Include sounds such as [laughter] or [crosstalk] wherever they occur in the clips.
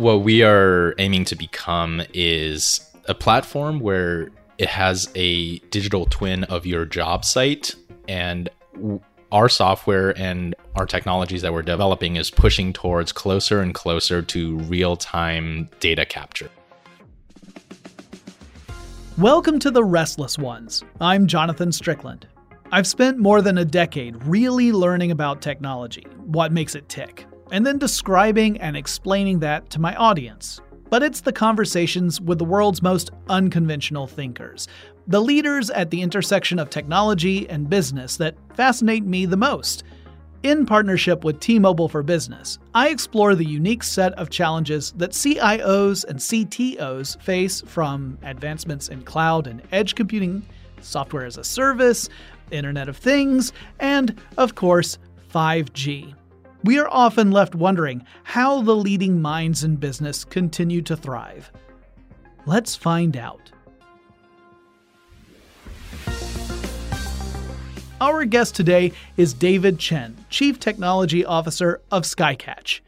What we are aiming to become is a platform where it has a digital twin of your job site and our software and our technologies that we're developing is pushing towards closer and closer to real-time data capture. Welcome to the Restless Ones. I'm Jonathan Strickland. I've spent more than a decade really learning about technology, what makes it tick, and then describing and explaining that to my audience. But it's the conversations with the world's most unconventional thinkers, the leaders at the intersection of technology and business that fascinate me the most. In partnership with T Mobile for Business, I explore the unique set of challenges that CIOs and CTOs face from advancements in cloud and edge computing, software as a service, Internet of Things, and, of course, 5G. We are often left wondering how the leading minds in business continue to thrive. Let's find out. Our guest today is David Chen, Chief Technology Officer of Skycatch.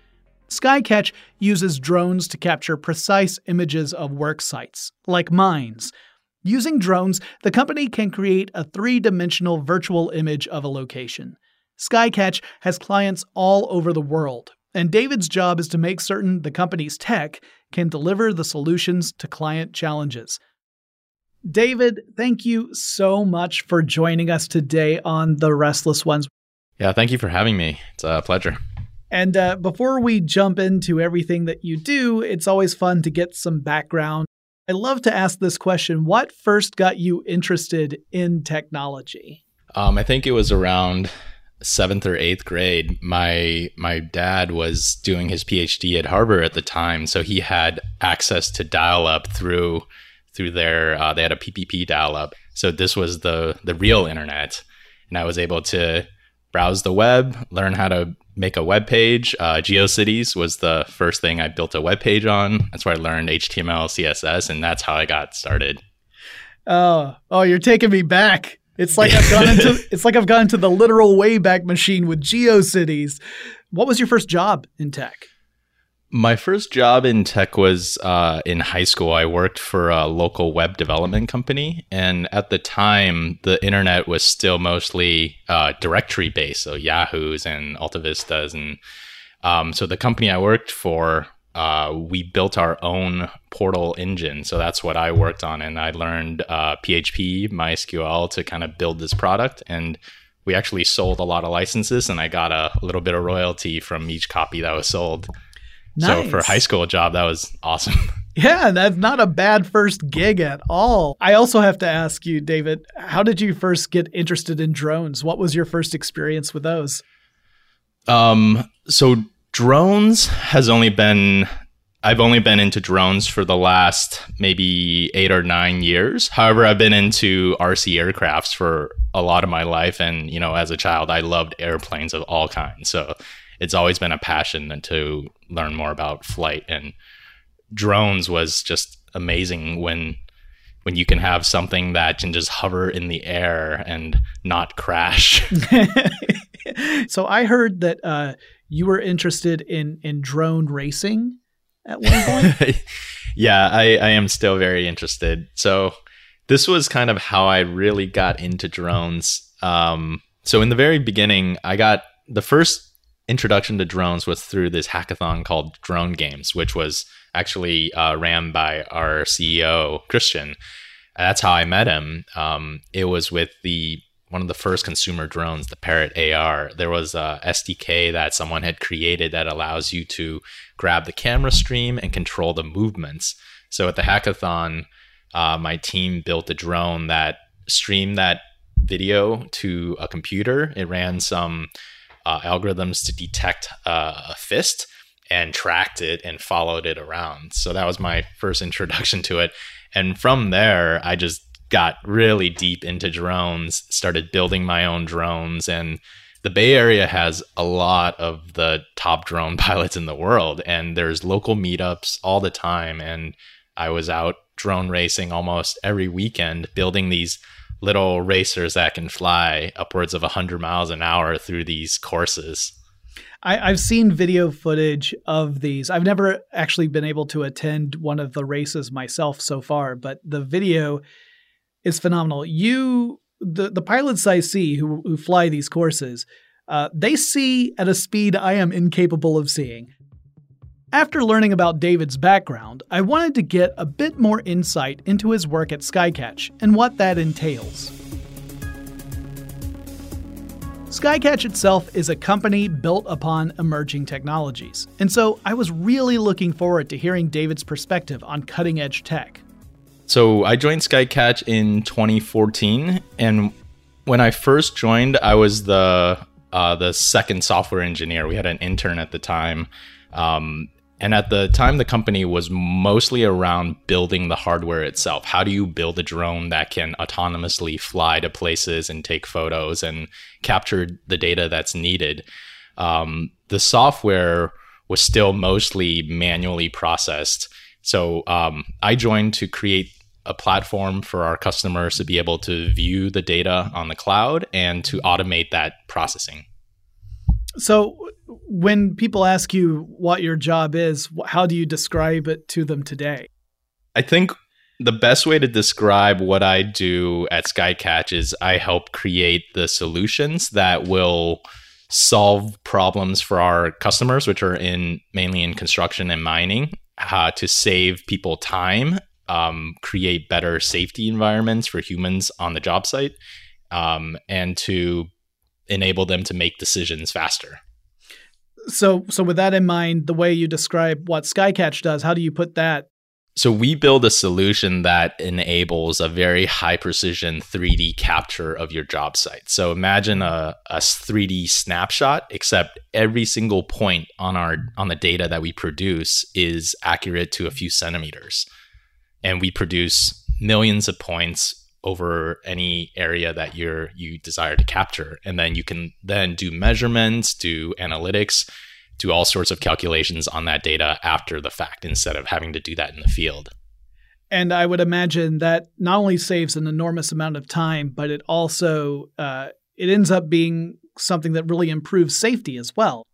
Skycatch uses drones to capture precise images of work sites, like mines, Using drones, the company can create a three dimensional virtual image of a location. Skycatch has clients all over the world, and David's job is to make certain the company's tech can deliver the solutions to client challenges. David, thank you so much for joining us today on The Restless Ones. Yeah, thank you for having me. It's a pleasure. And uh, before we jump into everything that you do, it's always fun to get some background I love to ask this question What first got you interested in technology? Um, I think it was around seventh or eighth grade. My my dad was doing his PhD at Harvard at the time, so he had access to dial up through through their uh, they had a PPP dial up. So this was the the real internet, and I was able to browse the web, learn how to make a web page. Uh, GeoCities was the first thing I built a web page on. That's where I learned HTML, CSS, and that's how I got started. Oh, oh, you're taking me back. It's like I've gone into [laughs] it's like I've gone into the literal wayback machine with GeoCities. What was your first job in tech? My first job in tech was uh, in high school. I worked for a local web development company. And at the time, the internet was still mostly uh, directory based. So Yahoo's and AltaVistas. And um, so the company I worked for, uh, we built our own portal engine. So that's what I worked on. And I learned PHP, uh, MySQL to kind of build this product. And we actually sold a lot of licenses, and I got a little bit of royalty from each copy that was sold. Nice. So for a high school job, that was awesome. [laughs] Yeah, that's not a bad first gig at all. I also have to ask you, David, how did you first get interested in drones? What was your first experience with those? Um, so drones has only been I've only been into drones for the last maybe 8 or 9 years. However, I've been into RC aircrafts for a lot of my life and, you know, as a child I loved airplanes of all kinds. So it's always been a passion to learn more about flight and drones was just amazing when when you can have something that can just hover in the air and not crash. [laughs] so I heard that uh, you were interested in in drone racing at one point. [laughs] yeah, I, I am still very interested. So this was kind of how I really got into drones. Um, so in the very beginning, I got the first introduction to drones was through this hackathon called Drone Games, which was actually uh, ran by our CEO Christian. That's how I met him. Um, it was with the one of the first consumer drones, the Parrot AR. There was a SDK that someone had created that allows you to grab the camera stream and control the movements. So at the hackathon, uh, my team built a drone that streamed that video to a computer. It ran some uh, algorithms to detect uh, a fist and tracked it and followed it around. So that was my first introduction to it. And from there, I just got really deep into drones, started building my own drones. And the Bay Area has a lot of the top [laughs] drone pilots in the world. And there's local meetups all the time. And I was out drone racing almost every weekend, building these little racers that can fly upwards of 100 miles an hour through these courses. I, have seen video footage of these. I've never actually been able to attend one of the races myself so far, but the video is phenomenal. You, the the pilots I see who who fly these courses, uh, they see at a speed I am incapable of seeing. After learning about David's background, I wanted to get a bit more insight into his work at Skycatch and what that entails. Skycatch itself is a company built upon emerging technologies, and so I was really looking forward to hearing David's perspective on cutting edge tech. So I joined Skycatch in 2014, and when I first joined, I was the uh, the second software engineer. We had an intern at the time, um, and at the time, the company was mostly around building the hardware itself. How do you build a drone that can autonomously fly to places and take photos and capture the data that's needed? Um, the software was still mostly manually processed. So um, I joined to create a platform for our customers to be able to view the data on the cloud and to automate that processing. So, when people ask you what your job is, how do you describe it to them today? I think the best way to describe what I do at Skycatch is I help create the solutions that will solve problems for our customers, which are in mainly in construction and mining, uh, to save people time, um, create better safety environments for humans on the job site, um, and to enable them to make decisions faster. So, so with that in mind, the way you describe what Skycatch does, how do you put that? So we build a solution that enables a very high precision 3D capture of your job site. So imagine a, a 3D snapshot, except every single point on our on the data that we produce is accurate to a few centimeters. And we produce millions of points over any area that you're you desire to capture. And then you can then do measurements do analytics do all sorts of calculations on that data after the fact instead of having to do that in the field. And i would imagine that not only saves an enormous amount of time but it also uh, it ends up being something that really improves safety as well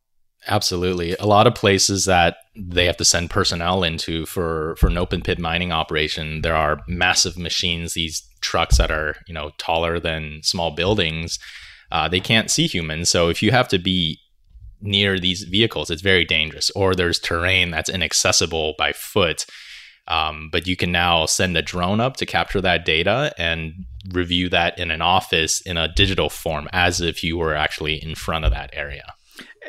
Absolutely. A lot of places that they have to send personnel into for for an open pit mining operation, there are massive machines, these trucks that are, you know, taller than small buildings. Uh, they can't see humans. So if you have to be near these vehicles, it's very dangerous. Or there's terrain that's inaccessible by foot. Um, but you can now send a drone up to capture that data and review that in an office in a digital form as if you were actually in front of that area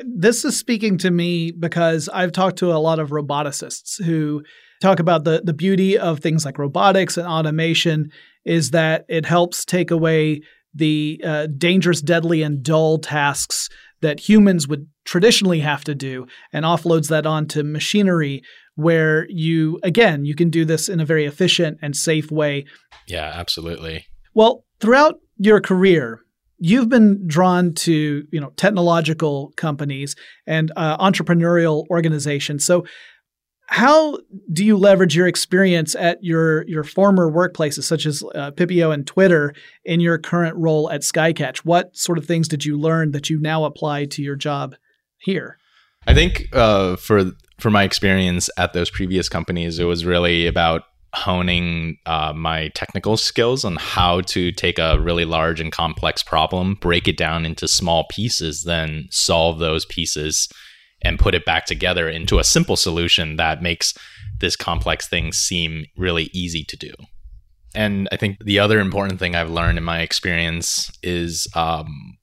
this is speaking to me because I've talked to a lot of roboticists who talk about the the beauty of things like robotics and automation is that it helps take away the uh, dangerous, deadly, and dull tasks that humans would traditionally have to do and offloads that onto machinery where you again you can do this in a very efficient and safe way. Yeah, absolutely. Well, throughout your career, you've been drawn to you know technological companies and uh, entrepreneurial organizations so how do you leverage your experience at your your former workplaces such as uh, Pipio and Twitter in your current role at Skycatch? What sort of things did you learn that you now apply to your job here? I think uh, for for my experience at those previous companies, it was really about honing uh, my technical skills on how to take a really large and complex problem, break it down into small pieces, then solve those pieces and put it back together into a simple solution that makes this complex thing seem really easy to do. And I think the other important thing I've learned in my experience is um,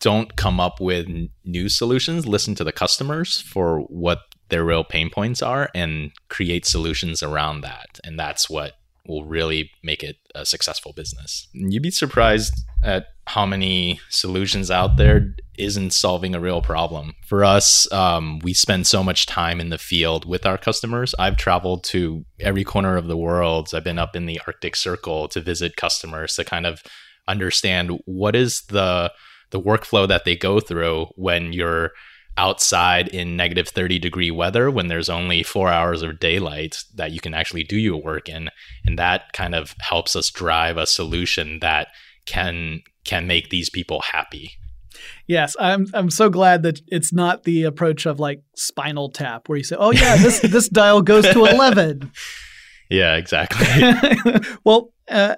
don't come up with new solutions. Listen to the customers for what their real pain points are and create solutions around that. And that's what will really make it a successful business. You'd be surprised at how many solutions out there isn't solving a real problem. For us, um, we spend so much time in the field with our customers. I've traveled to every corner of the world. I've been up in the Arctic Circle to visit customers to kind of understand what is the the workflow that they go through when you're outside in negative 30 degree weather when there's only four hours of daylight that you can actually do your work in and that kind of helps us drive a solution that can can make these people happy Yes, I'm I'm so glad that it's not the approach of like spinal tap where you say, "Oh yeah, this [laughs] this dial goes to 11." [laughs] Yeah, exactly. [laughs] well, uh,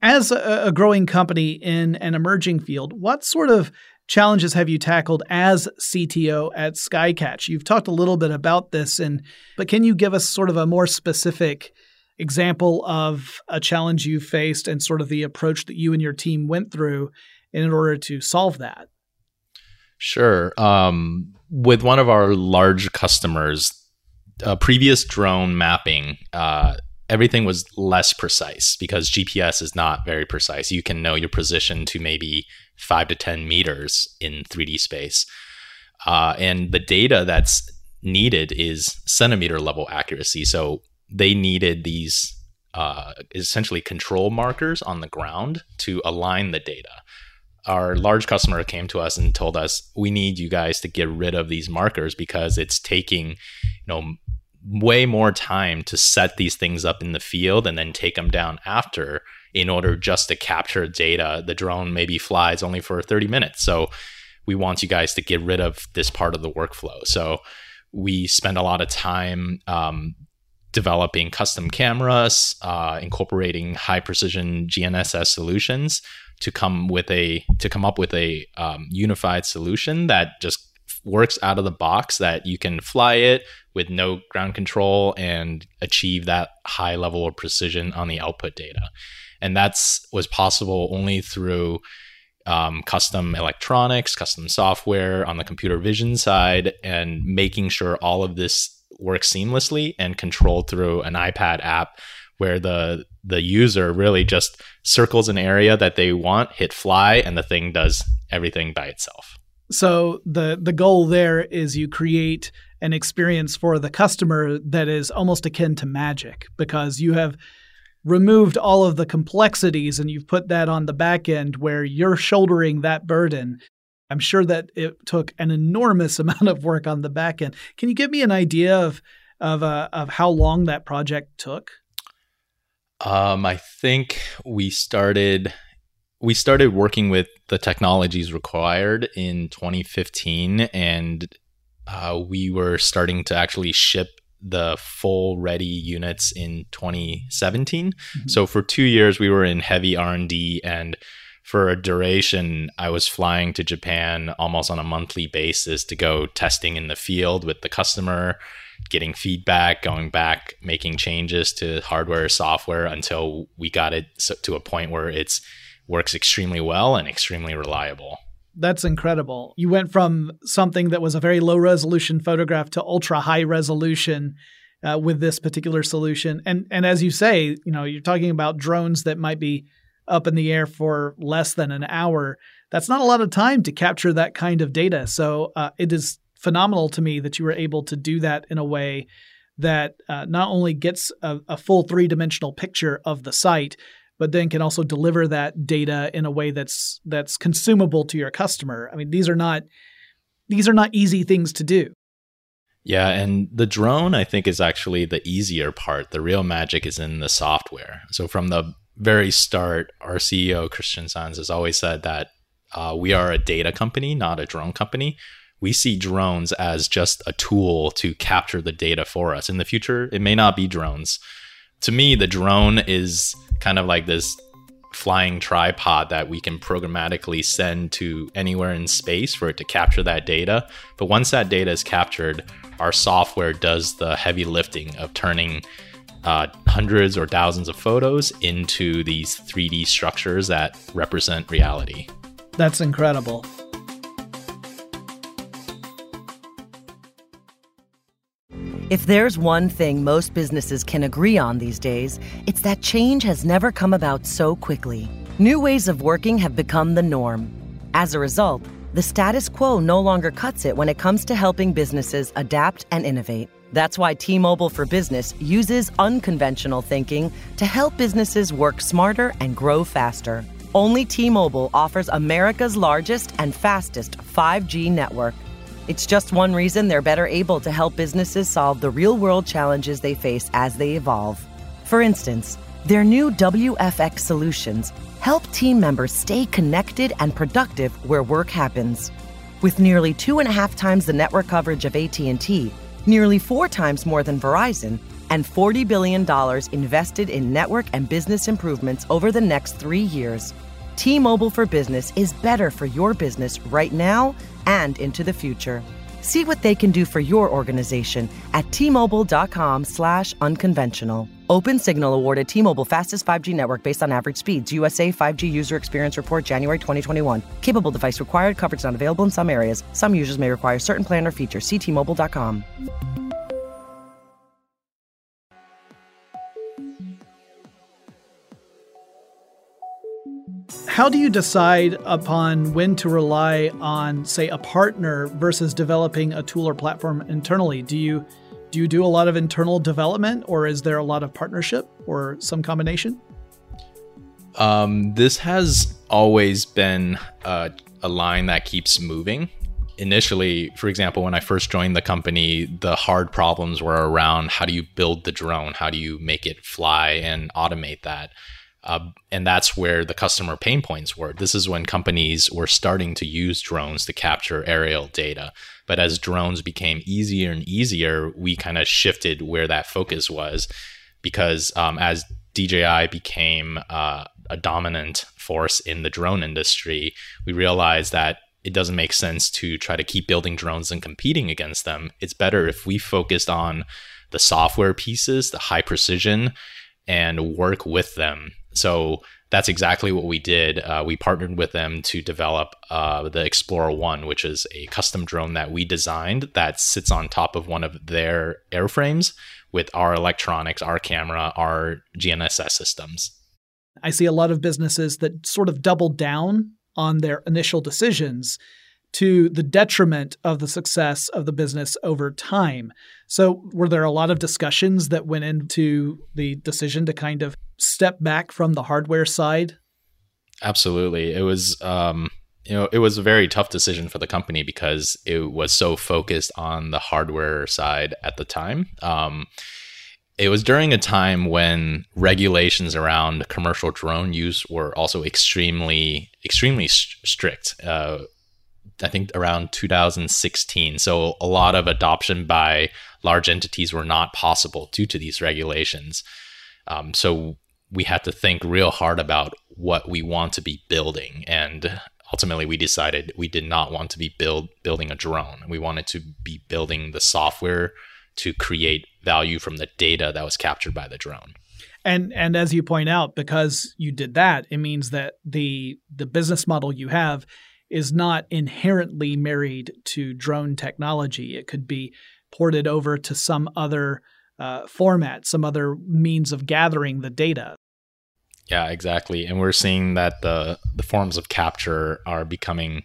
as a, a growing company in an emerging field, what sort of challenges have you tackled as CTO at Skycatch? You've talked a little bit about this and but can you give us sort of a more specific example of a challenge you faced and sort of the approach that you and your team went through in order to solve that? Sure. Um, with one of our large customers, uh, previous drone mapping, uh, everything was less precise because GPS is not very precise. You can know your position to maybe five to 10 meters in 3D space. Uh, and the data that's needed is centimeter level accuracy. So they needed these uh, essentially control markers on the ground to align the data our large customer came to us and told us we need you guys to get rid of these markers because it's taking you know way more time to set these things up in the field and then take them down after in order just to capture data. The drone maybe flies only for 30 minutes. So we want you guys to get rid of this part of the workflow. So we spend a lot of time um, developing custom cameras uh, incorporating high precision gnss solutions to come with a to come up with a um, unified solution that just works out of the box that you can fly it with no ground control and achieve that high level of precision on the output data and that's was possible only through um, custom electronics custom software on the computer vision side and making sure all of this works seamlessly and controlled through an ipad app where the the user really just circles an area that they want, hit fly, and the thing does everything by itself. So the the goal there is you create an experience for the customer that is almost akin to magic because you have removed all of the complexities and you've put that on the back end where you're shouldering that burden. I'm sure that it took an enormous [laughs] amount of work on the back end. Can you give me an idea of of uh, of how long that project took? Um, I think we started we started working with the technologies required in 2015, and uh, we were starting to actually ship the full ready units in 2017. Mm-hmm. So for two years, we were in heavy R and D, and for a duration, I was flying to Japan almost on a monthly basis to go testing in the field with the customer getting feedback, going back, making changes to hardware, software until we got it to a point where it's works extremely well and extremely reliable. That's incredible. You went from something that was a very low resolution photograph to ultra high resolution uh, with this particular solution. And and as you say, you know, you're talking about drones that might be up in the air for less than an hour. That's not a lot of time to capture that kind of data. So uh, it is phenomenal to me that you were able to do that in a way that uh, not only gets a, a full three dimensional picture of the site, but then can also deliver that data in a way that's that's consumable to your customer. I mean, these are not these are not easy things to do. Yeah, and the drone I think is actually the easier part. The real magic is in the software. So from the very start, our CEO Christian Sanz has always said that uh, we are a data company, not a drone company we see drones as just a tool to capture the data for us. In the future, it may not be drones. To me, the drone is kind of like this flying tripod that we can programmatically send to anywhere in space for it to capture that data. But once that data is captured, our software does the heavy lifting of turning uh, hundreds or thousands of photos into these 3D structures that represent reality. That's incredible. If there's one thing most businesses can agree on these days, it's that change has never come about so quickly. New ways of working have become the norm. As a result, the status quo no longer cuts it when it comes to helping businesses adapt and innovate. That's why T Mobile for Business uses unconventional thinking to help businesses work smarter and grow faster. Only T Mobile offers America's largest and fastest 5G network it's just one reason they're better able to help businesses solve the real world challenges they face as they evolve. For instance, their new WFX solutions help team members stay connected and productive where work happens. With nearly two and a half times the network coverage of AT&T, nearly four times more than Verizon, and $40 billion invested in network and business improvements over the next three years, T-Mobile for Business is better for your business right now and into the future. See what they can do for your organization at T-Mobile.com slash unconventional. Open Signal awarded T-Mobile fastest 5G network based on average speeds. USA 5G user experience report January 2021. Capable device required. Coverage not available in some areas. Some users may require certain plan or feature. See T-Mobile.com. How do you decide upon when to rely on, say, a partner versus developing a tool or platform internally? Do you do you do a lot of internal development, or is there a lot of partnership, or some combination? Um, this has always been a, a line that keeps moving. Initially, for example, when I first joined the company, the hard problems were around how do you build the drone, how do you make it fly and automate that. Uh, and that's where the customer pain points were. This is when companies were starting to use drones to capture aerial data. But as drones became easier and easier, we kind of shifted where that focus was because um, as DJI became uh, a dominant force in the drone industry, we realized that it doesn't make sense to try to keep building drones and competing against them. It's better if we focused on the software pieces, the high precision, and work with them so that's exactly what we did. Uh, we partnered with them to develop uh, the Explorer One, which is a custom drone that we designed that sits on top of one of their airframes with our electronics, our camera, our GNSS systems. I see a lot of businesses that sort of double down on their initial decisions to the detriment of the success of the business over time. So, were there a lot of discussions that went into the decision to kind of step back from the hardware side? Absolutely. It was, um, you know, it was a very tough decision for the company because it was so focused on the hardware side at the time. Um, it was during a time when regulations around commercial drone use were also extremely, extremely strict. Uh, I think around 2016. So a lot of adoption by large entities were not possible due to these regulations. Um, so we had to think real hard about what we want to be building, and ultimately we decided we did not want to be build building a drone. We wanted to be building the software to create value from the data that was captured by the drone. And and as you point out, because you did that, it means that the the business model you have is not inherently married to drone technology. It could be ported over to some other uh, format, some other means of gathering the data. Yeah, exactly. And we're seeing that the the forms of capture are becoming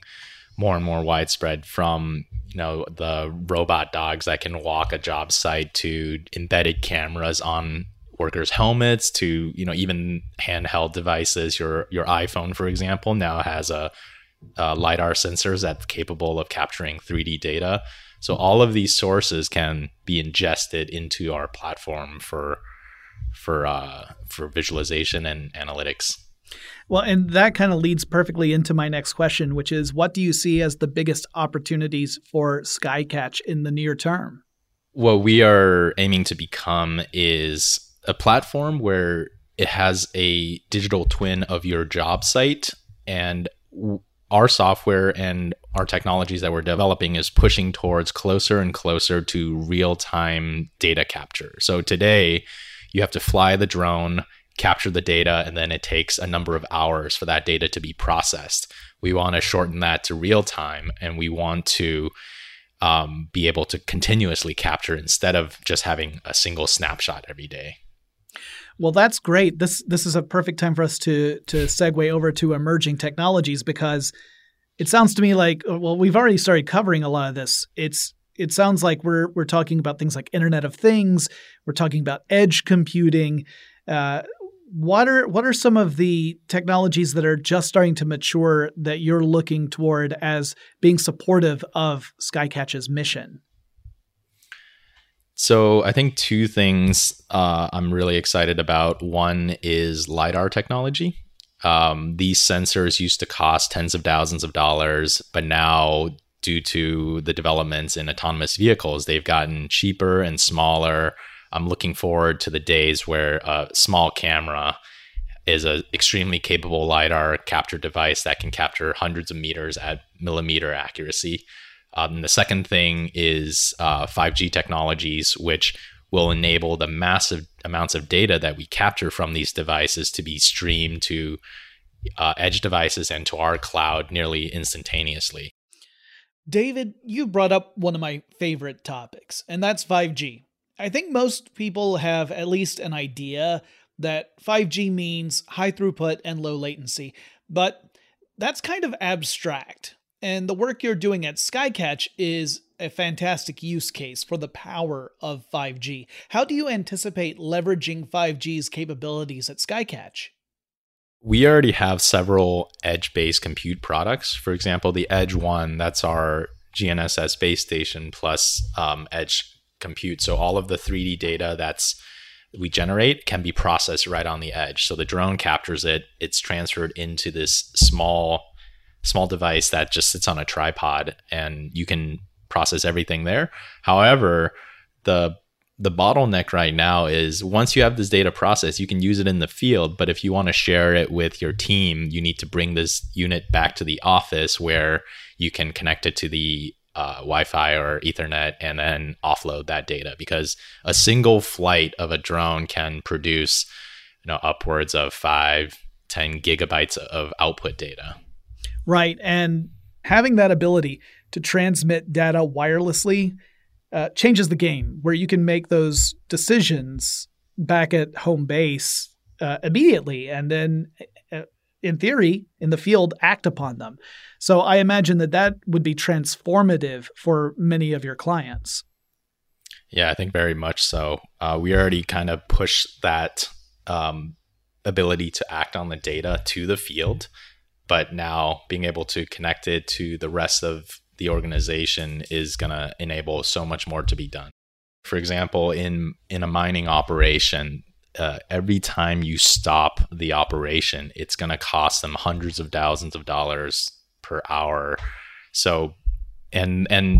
more and more widespread from you know the robot dogs that can walk a job site to embedded cameras on workers helmets to you know even handheld devices your your iphone for example now has a uh, lidar sensors that's capable of capturing 3D data. So all of these sources can be ingested into our platform for for uh, for visualization and analytics. Well, and that kind of leads perfectly into my next question, which is what do you see as the biggest opportunities for Skycatch in the near term? What we are aiming to become is a platform where it has a digital twin of your job site and our software and our technologies that we're developing is pushing towards closer and closer to real time data capture. So today, you have to fly the drone, capture the data, and then it takes a number of hours for that data to be processed. We want to shorten that to real time, and we want to um, be able to continuously capture instead of just having a single snapshot every day. Well, that's great. This this is a perfect time for us to to segue over to emerging technologies because it sounds to me like uh, well, we've already started covering a lot of this. It's it sounds like we're we're talking about things like Internet of Things. We're talking about edge computing. Uh, what are what are some of the technologies that are just starting to mature that you're looking toward as being supportive of Skycatch's mission? So I think two things uh, I'm really excited about. One is lidar technology. Um, these sensors used to cost tens of thousands of dollars, but now, due to the developments in autonomous vehicles, they've gotten cheaper and smaller. I'm looking forward to the days where a small camera is an extremely capable lidar capture device that can capture hundreds of meters at millimeter accuracy. Um, the second thing is uh, 5G technologies, which will enable the massive amounts of data that we capture from these devices to be streamed to uh, edge devices and to our cloud nearly instantaneously. David, you brought up one of my favorite topics, and that's 5G. I think most people have at least an idea that 5G means high throughput and low latency, but that's kind of abstract. And the work you're doing at Skycatch is a fantastic use case for the power of 5G. How do you anticipate leveraging 5G's capabilities at Skycatch? We already have several edge based compute products. For example, the Edge One, that's our GNSS base station plus um, edge compute. So all of the 3D data that's we generate can be processed right on the edge. So the drone captures it, it's transferred into this small small device that just sits on a tripod and you can process everything there. However, the the bottleneck right now is once you have this data processed, you can use it in the field. But if you want to share it with your team, you need to bring this unit back to the office where you can connect it to the uh, Wi-Fi or Ethernet and then offload that data because a single flight of a drone can produce, you know, upwards of five, 10 gigabytes of output data. Right, and having that ability to transmit data wirelessly uh, changes the game, where you can make those decisions back at home base uh, immediately, and then, uh, in theory, in the field, act upon them. So I imagine that that would be transformative for many of your clients. Yeah, I think very much so. Uh, we already kind of push that um, ability to act on the data to the field, but now being able to connect it to the rest of the organization is going to enable so much more to be done. For example, in in a mining operation, uh, every time you stop the operation, it's going to cost them hundreds of thousands of dollars per hour. So, and and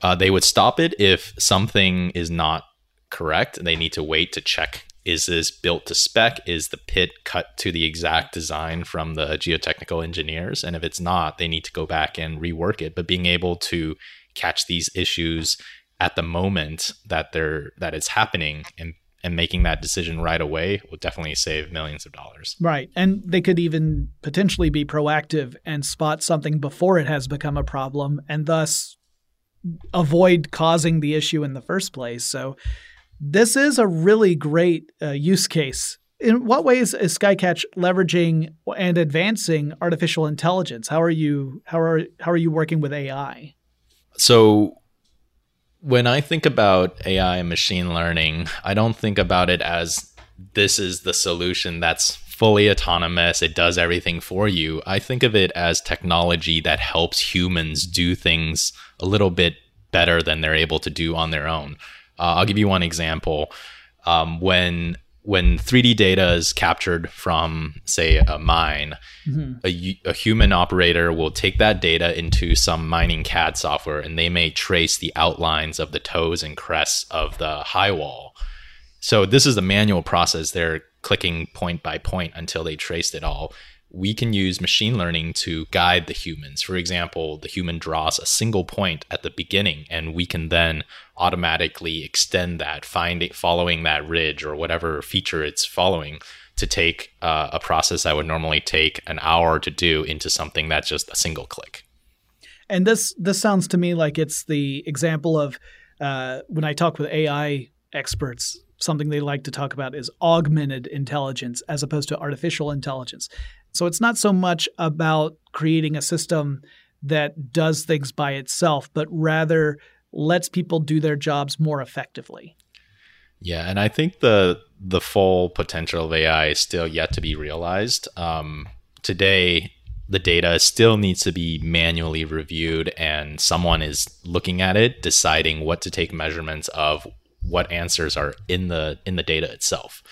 uh, they would stop it if something is not correct. And they need to wait to check is this built to spec? Is the pit cut to the exact design from the geotechnical engineers? And if it's not, they need to go back and rework it. But being able to catch these issues at the moment that they're that it's happening and and making that decision right away will definitely save millions of dollars. Right. And they could even potentially be proactive and spot something before it has become a problem and thus avoid causing the issue in the first place. So this is a really great uh, use case. In what ways is Skycatch leveraging and advancing artificial intelligence? How are you how are how are you working with AI? So when I think about AI and machine learning, I don't think about it as this is the solution that's fully autonomous, it does everything for you. I think of it as technology that helps humans do things a little bit better than they're able to do on their own. Uh, I'll give you one example. Um, when when 3D data is captured from, say, a mine, mm-hmm. a, a, human operator will take that data into some mining CAD software and they may trace the outlines of the toes and crests of the high wall. So, this is the manual process. They're clicking point by point until they traced it all we can use machine learning to guide the humans. For example, the human draws a single point at the beginning, and we can then automatically extend that, find it following that ridge or whatever feature it's following to take uh, a process that would normally take an hour to do into something that's just a single click. And this this sounds to me like it's the example of uh, when I talk with AI experts something they like to talk about is augmented intelligence as opposed to artificial intelligence. So it's not so much about creating a system that does things by itself, but rather lets people do their jobs more effectively. Yeah, and I think the the full potential of AI is still yet to be realized. Um, today, the data still needs to be manually reviewed, and someone is looking at it, deciding what to take measurements of, what answers are in the in the data itself.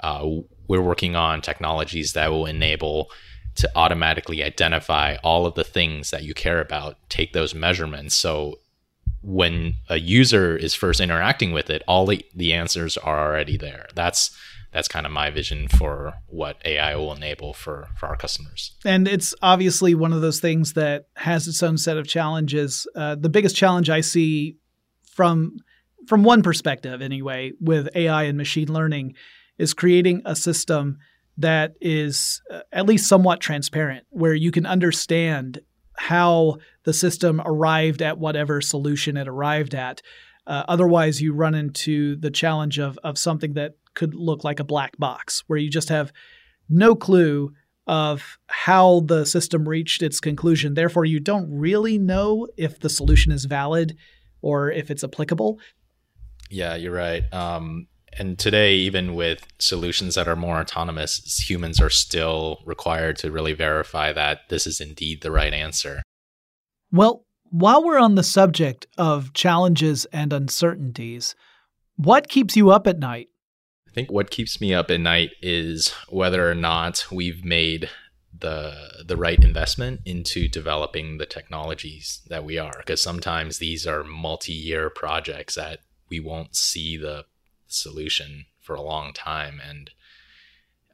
Uh, we're working on technologies that will enable to automatically identify all of the things that you care about, take those measurements. So when a user is first interacting with it, all the, the answers are already there. That's that's kind of my vision for what AI will enable for for our customers. And it's obviously one of those things that has its own set of challenges. Uh, the biggest challenge I see from from one perspective, anyway, with AI and machine learning, is creating a system that is uh, at least somewhat transparent, where you can understand how the system arrived at whatever solution it arrived at. Uh, otherwise, you run into the challenge of of something that could look like a black box, where you just have no clue of how the system reached its conclusion. Therefore, you don't really know if the solution is valid or if it's applicable. Yeah, you're right. Um, and today, even with solutions that are more autonomous, humans are still required to really verify that this is indeed the right answer. Well, while we're on the subject of challenges and uncertainties, what keeps you up at night? I think what keeps me up at night is whether or not we've made the the right investment into developing the technologies that we are because sometimes these are multi-year projects that we won't see the solution for a long time. And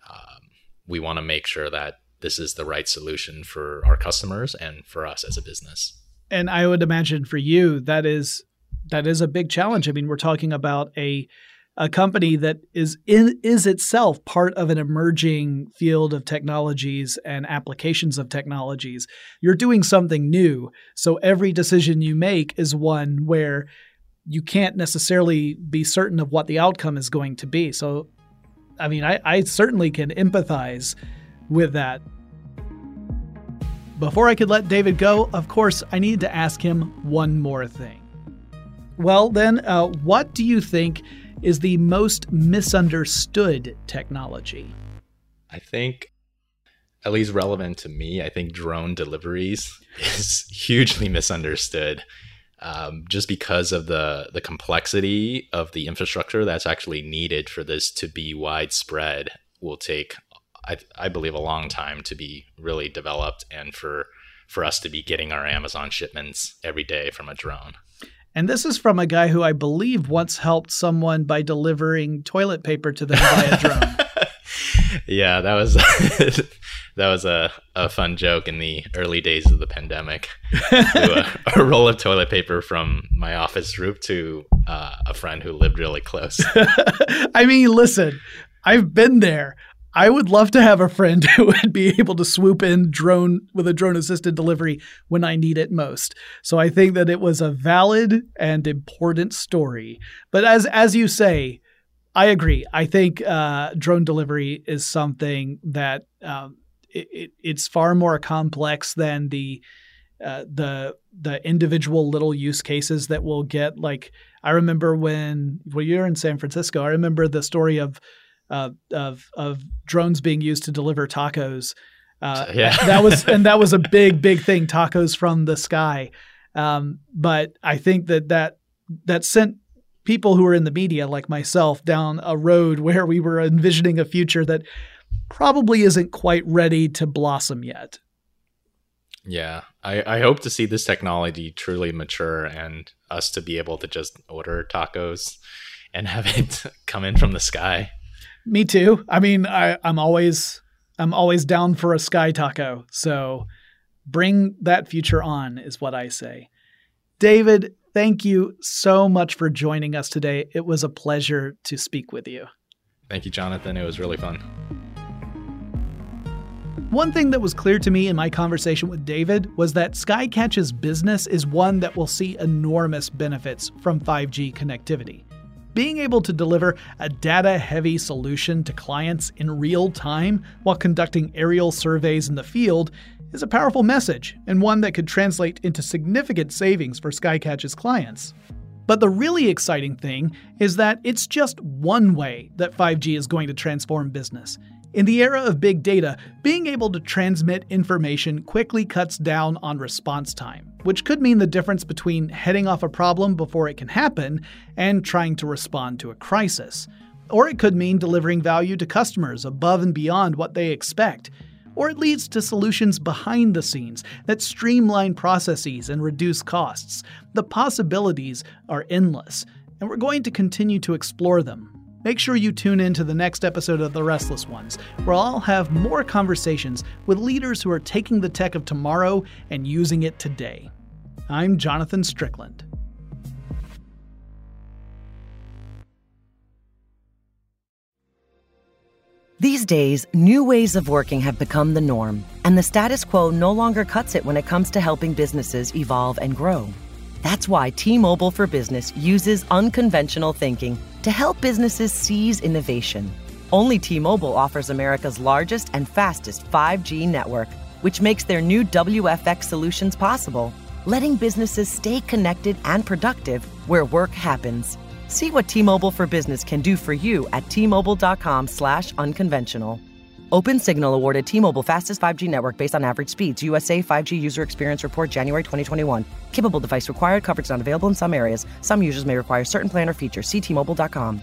um, we want to make sure that this is the right solution for our customers and for us as a business. And i would imagine for you that is that is a big challenge. I mean we're talking about a a company that is in, is itself part of an emerging field of technologies and applications of technologies. You're doing something new, so every decision you make is one where you can't necessarily be certain of what the outcome is going to be. So, I mean, I, I certainly can empathize with that. Before I could let David go, of course, I need to ask him one more thing. Well, then, uh, what do you think is the most misunderstood technology? I think, at least relevant to me, I think drone deliveries [laughs] is hugely misunderstood. Um, just because of the the complexity of the infrastructure that's actually needed for this to be widespread will take I, I believe a long time to be really developed and for for us to be getting our Amazon shipments every day from a drone. And this is from a guy who I believe once helped someone by delivering toilet paper to them by a [laughs] drone. Yeah, that was [laughs] that was a, a fun joke in the early days of the pandemic. [laughs] a, a, roll of toilet paper from my office roof to uh, a friend who lived really close. [laughs] I mean, listen, I've been there. I would love to have a friend who would be able to swoop in drone with a drone assisted delivery when I need it most. So I think that it was a valid and important story. But as as you say, I agree. I think uh, drone delivery is something that um, it, it, it's far more complex than the uh, the the individual little use cases that we'll get. Like I remember when well you're in San Francisco. I remember the story of uh, of of drones being used to deliver tacos. Uh, [laughs] yeah, that was and that was a big big thing. Tacos from the sky. Um, but I think that that that sent people who are in the media like myself down a road [laughs] where we were envisioning a future that probably isn't quite ready to blossom yet. Yeah, I, I hope to see this technology truly mature and us to be able to just order tacos and have it [laughs] come in from the sky. Me too. I mean, I, I'm always I'm always down for a sky taco. So bring that future on is what I say. David, thank you so much for joining us today. It was a pleasure to speak with you. Thank you, Jonathan. It was really fun. One thing that was clear to me in my conversation with David was that Skycatch's business is one that will see enormous benefits from 5G connectivity. Being able to deliver a data heavy solution to clients in real time while conducting aerial surveys in the field is a powerful message and one that could translate into significant savings for Skycatch's clients. But the really exciting thing is that it's just one way that 5G is going to transform business. In the era of big data, being able to transmit information quickly cuts down on response time, which could mean the difference between heading off a problem before it can happen and trying to respond to a crisis. Or it could mean delivering value to customers above and beyond what they expect. Or it leads to solutions behind the scenes that streamline processes and reduce costs. The possibilities are endless, and we're going to continue to explore them. Make sure you tune in to the next episode of The Restless Ones, where I'll have more conversations with leaders who are taking the tech of tomorrow and using it today. I'm Jonathan Strickland. These days, new ways of working have become the norm, and the status quo no longer cuts it when it comes to helping businesses evolve and grow. That's why T Mobile for Business uses unconventional thinking to help businesses seize innovation. Only T Mobile offers America's largest and fastest 5G network, which makes their new WFX solutions possible, letting businesses stay connected and productive where work happens. See what T-Mobile for Business can do for you at T-Mobile.com slash unconventional. Open Signal awarded T-Mobile fastest 5G network based on average speeds. USA 5G user experience report January 2021. Capable device required. Coverage not available in some areas. Some users may require certain plan or features. See T-Mobile.com.